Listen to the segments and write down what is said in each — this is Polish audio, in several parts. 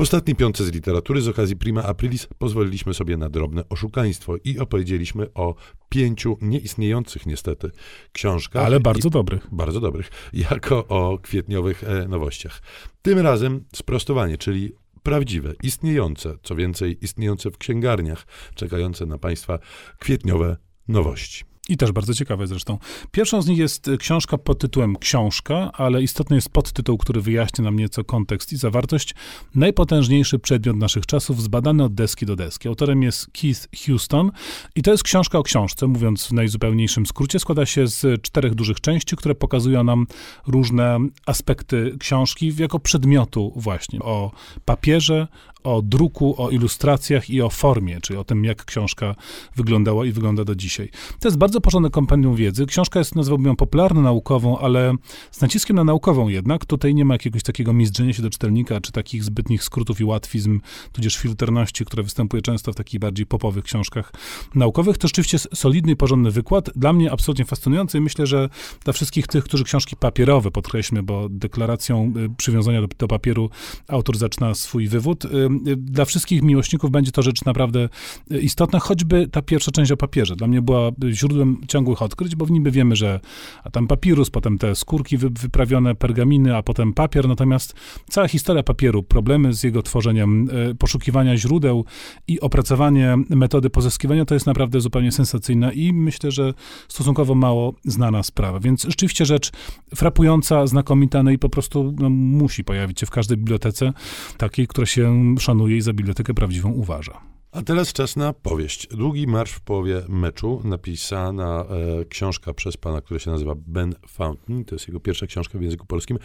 W ostatniej piątce z literatury z okazji Prima Aprilis pozwoliliśmy sobie na drobne oszukaństwo i opowiedzieliśmy o pięciu nieistniejących niestety książkach. Ale bardzo i, dobrych. Bardzo dobrych, jako o kwietniowych e, nowościach. Tym razem sprostowanie, czyli prawdziwe, istniejące, co więcej, istniejące w księgarniach, czekające na Państwa kwietniowe nowości. I też bardzo ciekawe zresztą. Pierwszą z nich jest y, książka pod tytułem Książka, ale istotny jest podtytuł, który wyjaśnia nam nieco kontekst i zawartość. Najpotężniejszy przedmiot naszych czasów, zbadany od deski do deski. Autorem jest Keith Houston i to jest książka o książce, mówiąc w najzupełniejszym skrócie. Składa się z czterech dużych części, które pokazują nam różne aspekty książki jako przedmiotu właśnie. O papierze, o druku, o ilustracjach i o formie, czyli o tym, jak książka wyglądała i wygląda do dzisiaj. To jest bardzo porządne kompendium wiedzy. Książka jest, nazwałbym ją popularno-naukową, ale z naciskiem na naukową jednak. Tutaj nie ma jakiegoś takiego mizdrzenia się do czytelnika, czy takich zbytnich skrótów i łatwizm, tudzież filterności, które występuje często w takich bardziej popowych książkach naukowych. To rzeczywiście solidny i porządny wykład. Dla mnie absolutnie fascynujący myślę, że dla wszystkich tych, którzy książki papierowe, podkreślmy, bo deklaracją y, przywiązania do, do papieru autor zaczyna swój wywód, y, dla wszystkich miłośników będzie to rzecz naprawdę istotna, choćby ta pierwsza część o papierze. Dla mnie była źródłem ciągłych odkryć, bo w niby wiemy, że a tam papirus, potem te skórki wyprawione, pergaminy, a potem papier, natomiast cała historia papieru, problemy z jego tworzeniem, poszukiwania źródeł i opracowanie metody pozyskiwania, to jest naprawdę zupełnie sensacyjna i myślę, że stosunkowo mało znana sprawa. Więc rzeczywiście rzecz frapująca, znakomita, no i po prostu no, musi pojawić się w każdej bibliotece, takiej, która się szanuje i za bibliotekę prawdziwą uważa. A teraz czas na powieść. Długi marsz w połowie meczu, napisana e, książka przez pana, który się nazywa Ben Fountain. To jest jego pierwsza książka w języku polskim.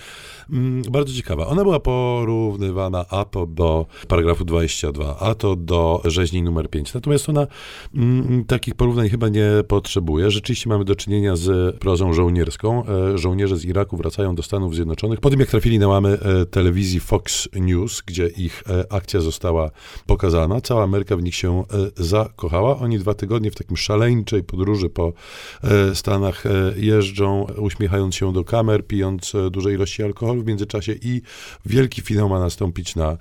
Mm, bardzo ciekawa. Ona była porównywana a to do paragrafu 22, a to do rzeźni numer 5. Natomiast ona mm, takich porównań chyba nie potrzebuje. Rzeczywiście mamy do czynienia z prozą żołnierską. E, żołnierze z Iraku wracają do Stanów Zjednoczonych po tym, jak trafili na łamy e, telewizji Fox News, gdzie ich e, akcja została pokazana. Cała Ameryka w nich się e, zakochała. Oni dwa tygodnie w takim szaleńczej podróży po e, Stanach e, jeżdżą, uśmiechając się do kamer, pijąc duże ilości alkoholu w międzyczasie i wielki finał ma nastąpić na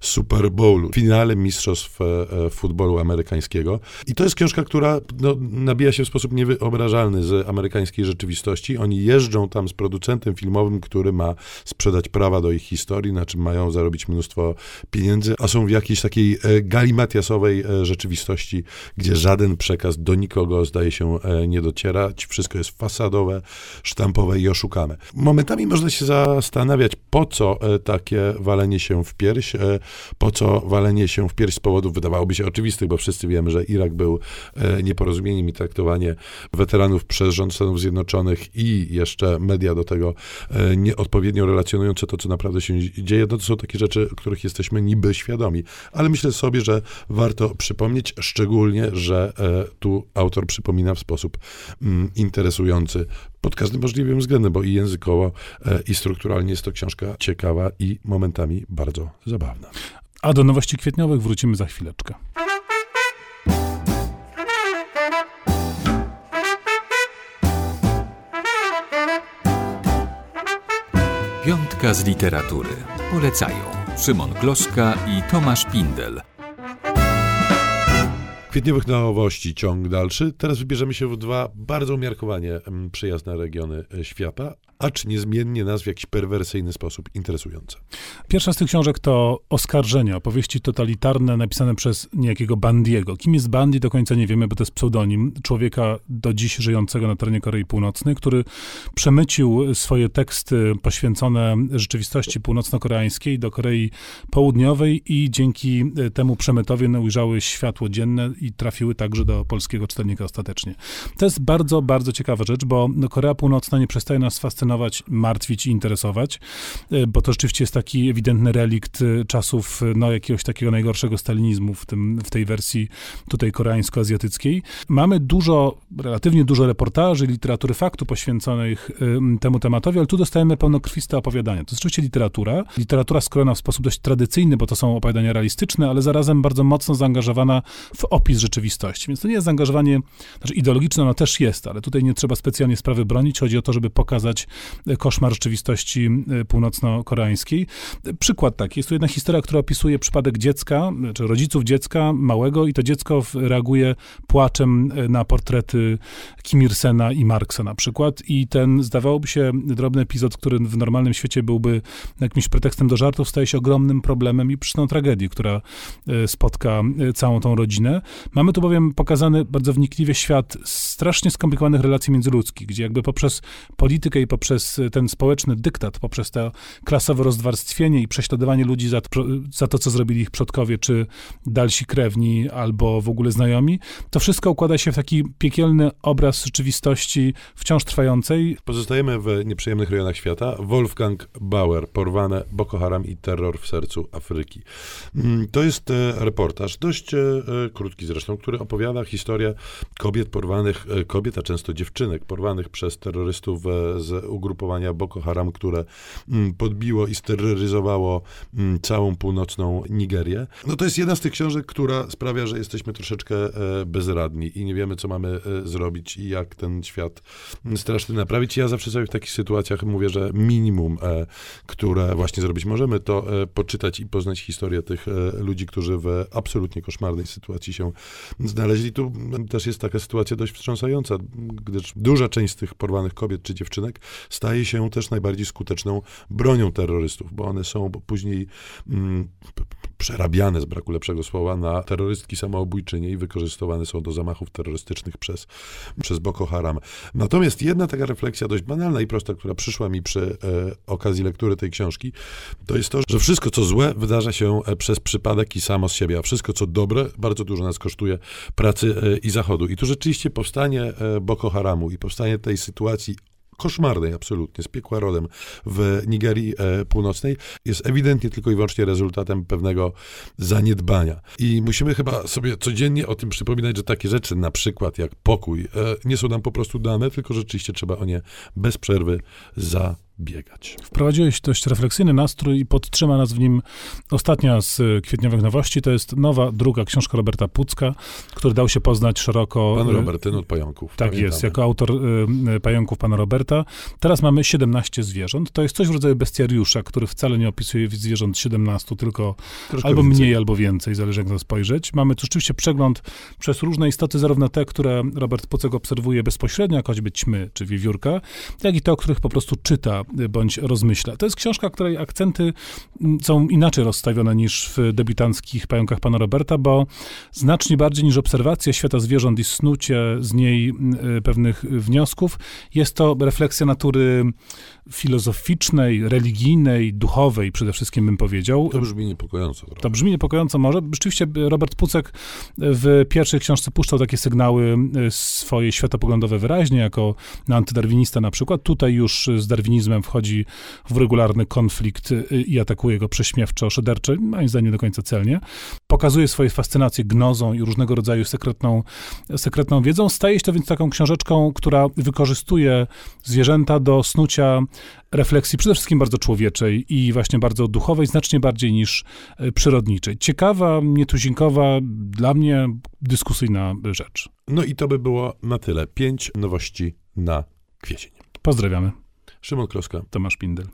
Super Bowlu, finale mistrzostw futbolu amerykańskiego. I to jest książka, która no, nabija się w sposób niewyobrażalny z amerykańskiej rzeczywistości. Oni jeżdżą tam z producentem filmowym, który ma sprzedać prawa do ich historii, na czym mają zarobić mnóstwo pieniędzy, a są w jakiejś takiej galimatiasowej E, rzeczywistości, gdzie żaden przekaz do nikogo, zdaje się, e, nie docierać. Wszystko jest fasadowe, sztampowe i oszukane. Momentami można się zastanawiać, po co e, takie walenie się w pierś, po co walenie się w pierś z powodów wydawałoby się oczywistych, bo wszyscy wiemy, że Irak był nieporozumieniem i traktowanie weteranów przez rząd Stanów Zjednoczonych i jeszcze media do tego nieodpowiednio relacjonujące to, co naprawdę się dzieje, no to są takie rzeczy, których jesteśmy niby świadomi. Ale myślę sobie, że warto przypomnieć, szczególnie, że e, tu autor przypomina w sposób mm, interesujący pod każdym możliwym względem, bo i językowo, e, i strukturalnie jest to książka ciekawa i momentami bardzo zabawna. A do nowości kwietniowych wrócimy za chwileczkę. Piątka z literatury. Polecają Szymon Gloszka i Tomasz Pindel. Kwietniowych nowości ciąg dalszy. Teraz wybierzemy się w dwa bardzo umiarkowanie mm, przyjazne regiony e, świata, acz niezmiennie nas w jakiś perwersyjny sposób interesujące. Pierwsza z tych książek to Oskarżenia, opowieści totalitarne napisane przez niejakiego Bandiego. Kim jest Bandi do końca nie wiemy, bo to jest pseudonim człowieka do dziś żyjącego na terenie Korei Północnej, który przemycił swoje teksty poświęcone rzeczywistości północno-koreańskiej do Korei Południowej i dzięki e, temu przemytowi ujrzały światło dzienne i trafiły także do polskiego czytelnika ostatecznie. To jest bardzo, bardzo ciekawa rzecz, bo no, Korea Północna nie przestaje nas fascynować, martwić i interesować, e, bo to rzeczywiście jest taki ewidentny relikt e, czasów no, jakiegoś takiego najgorszego stalinizmu w, tym, w tej wersji tutaj koreańsko-azjatyckiej. Mamy dużo, relatywnie dużo reportaży, literatury faktu poświęconych temu tematowi, ale tu dostajemy pełnokrwiste opowiadania. To jest oczywiście literatura, literatura skrojona w sposób dość tradycyjny, bo to są opowiadania realistyczne, ale zarazem bardzo mocno zaangażowana w opis rzeczywistości. Więc to nie jest zaangażowanie, znaczy ideologiczne ono też jest, ale tutaj nie trzeba specjalnie sprawy bronić. Chodzi o to, żeby pokazać koszmar rzeczywistości północno-koreańskiej. Przykład taki, jest tu jedna historia, która opisuje przypadek dziecka, czy rodziców dziecka małego i to dziecko reaguje płaczem na portrety Kim Il-sena i Marksa na przykład i ten, zdawałoby się, drobny epizod, który w normalnym świecie byłby jakimś pretekstem do żartów, staje się ogromnym problemem i przyczyną tragedii, która e, spotka e, całą tą rodzinę. Mamy tu bowiem pokazany bardzo wnikliwie świat strasznie skomplikowanych relacji międzyludzkich, gdzie jakby poprzez politykę i poprzez ten społeczny dyktat, poprzez to klasowe rozwarstwienie i prześladowanie ludzi za, za to, co zrobili ich przodkowie, czy dalsi krewni, albo w ogóle znajomi, to wszystko układa się w taki piekielny obraz rzeczywistości wciąż trwającej. Pozostajemy w nieprzyjemnych rejonach świata. Wolfgang Bauer, porwane Boko Haram i terror w sercu Afryki. Mm, to jest e, reportaż, dość e, e, krótki zresztą, który opowiada historię kobiet porwanych, kobiet, a często dziewczynek porwanych przez terrorystów z ugrupowania Boko Haram, które mm, podbiło i steroryzowało mm, całą północną Nigerię. No to jest jedna z tych książek, która sprawia, że jesteśmy troszeczkę bezradni i nie wiemy, co mamy zrobić i jak ten świat straszny naprawić. Ja zawsze sobie w takich sytuacjach mówię, że minimum, które właśnie zrobić możemy, to e, poczytać i poznać historię tych e, ludzi, którzy w absolutnie koszmarnej sytuacji się znaleźli. Tu też jest taka sytuacja dość wstrząsająca, gdyż duża część z tych porwanych kobiet czy dziewczynek staje się też najbardziej skuteczną bronią terrorystów, bo one są później mm, przerabiane, z braku lepszego słowa, na terrorystki samoobójczynie i wykorzystywane są do zamachów terrorystycznych przez, przez Boko Haram. Natomiast jedna taka refleksja dość banalna i prosta, która przyszła mi przy e, okazji lektury tej książki, to jest to, że wszystko, co złe, wydarza się e, przez przypadek i samo z siebie, a wszystko, co dobre, bardzo dużo nas kosztuje pracy e, i zachodu. I tu rzeczywiście powstanie e, Boko Haramu i powstanie tej sytuacji koszmarnej absolutnie, z piekła rodem w Nigerii e, Północnej, jest ewidentnie tylko i wyłącznie rezultatem pewnego zaniedbania. I musimy chyba sobie codziennie o tym przypominać, że takie rzeczy, na przykład jak pokój, e, nie są nam po prostu dane, tylko rzeczywiście trzeba o nie bez przerwy za biegać. Wprowadziłeś dość refleksyjny nastrój i podtrzyma nas w nim ostatnia z kwietniowych nowości. To jest nowa, druga książka Roberta Pucka, który dał się poznać szeroko. Pan Robert, ten od pająków. Tak pamiętamy. jest, jako autor y, pająków pana Roberta. Teraz mamy 17 zwierząt. To jest coś w rodzaju bestiariusza, który wcale nie opisuje zwierząt 17, tylko Troszkę albo więcej. mniej, albo więcej, zależy jak na to spojrzeć. Mamy tu rzeczywiście przegląd przez różne istoty, zarówno te, które Robert Pucek obserwuje bezpośrednio, jak choćby ćmy czy wiewiórka, jak i te, o których po prostu czyta bądź rozmyśla. To jest książka, której akcenty mm, są inaczej rozstawione niż w debiutanckich pająkach pana Roberta, bo znacznie bardziej niż obserwacja świata zwierząt i snucie z niej mm, pewnych wniosków, jest to refleksja natury filozoficznej, religijnej, duchowej przede wszystkim bym powiedział. To brzmi niepokojąco. Prawda? To brzmi niepokojąco może. Rzeczywiście Robert Pucek w pierwszej książce puszczał takie sygnały e, swoje światopoglądowe wyraźnie, jako antydarwinista na przykład. Tutaj już z darwinizmem wchodzi w regularny konflikt e, i atakuje go prześmiewczo, szyderczo, moim zdaniem nie do końca celnie. Pokazuje swoje fascynacje gnozą i różnego rodzaju sekretną, sekretną wiedzą. Staje się to więc taką książeczką, która wykorzystuje zwierzęta do snucia refleksji przede wszystkim bardzo człowieczej i właśnie bardzo duchowej, znacznie bardziej niż e, przyrodniczej. Ciekawa, nietuzinkowa, dla mnie dyskusyjna rzecz. No i to by było na tyle. Pięć nowości na kwiecień. Pozdrawiamy. Szymon Kloska. Tomasz Pindel.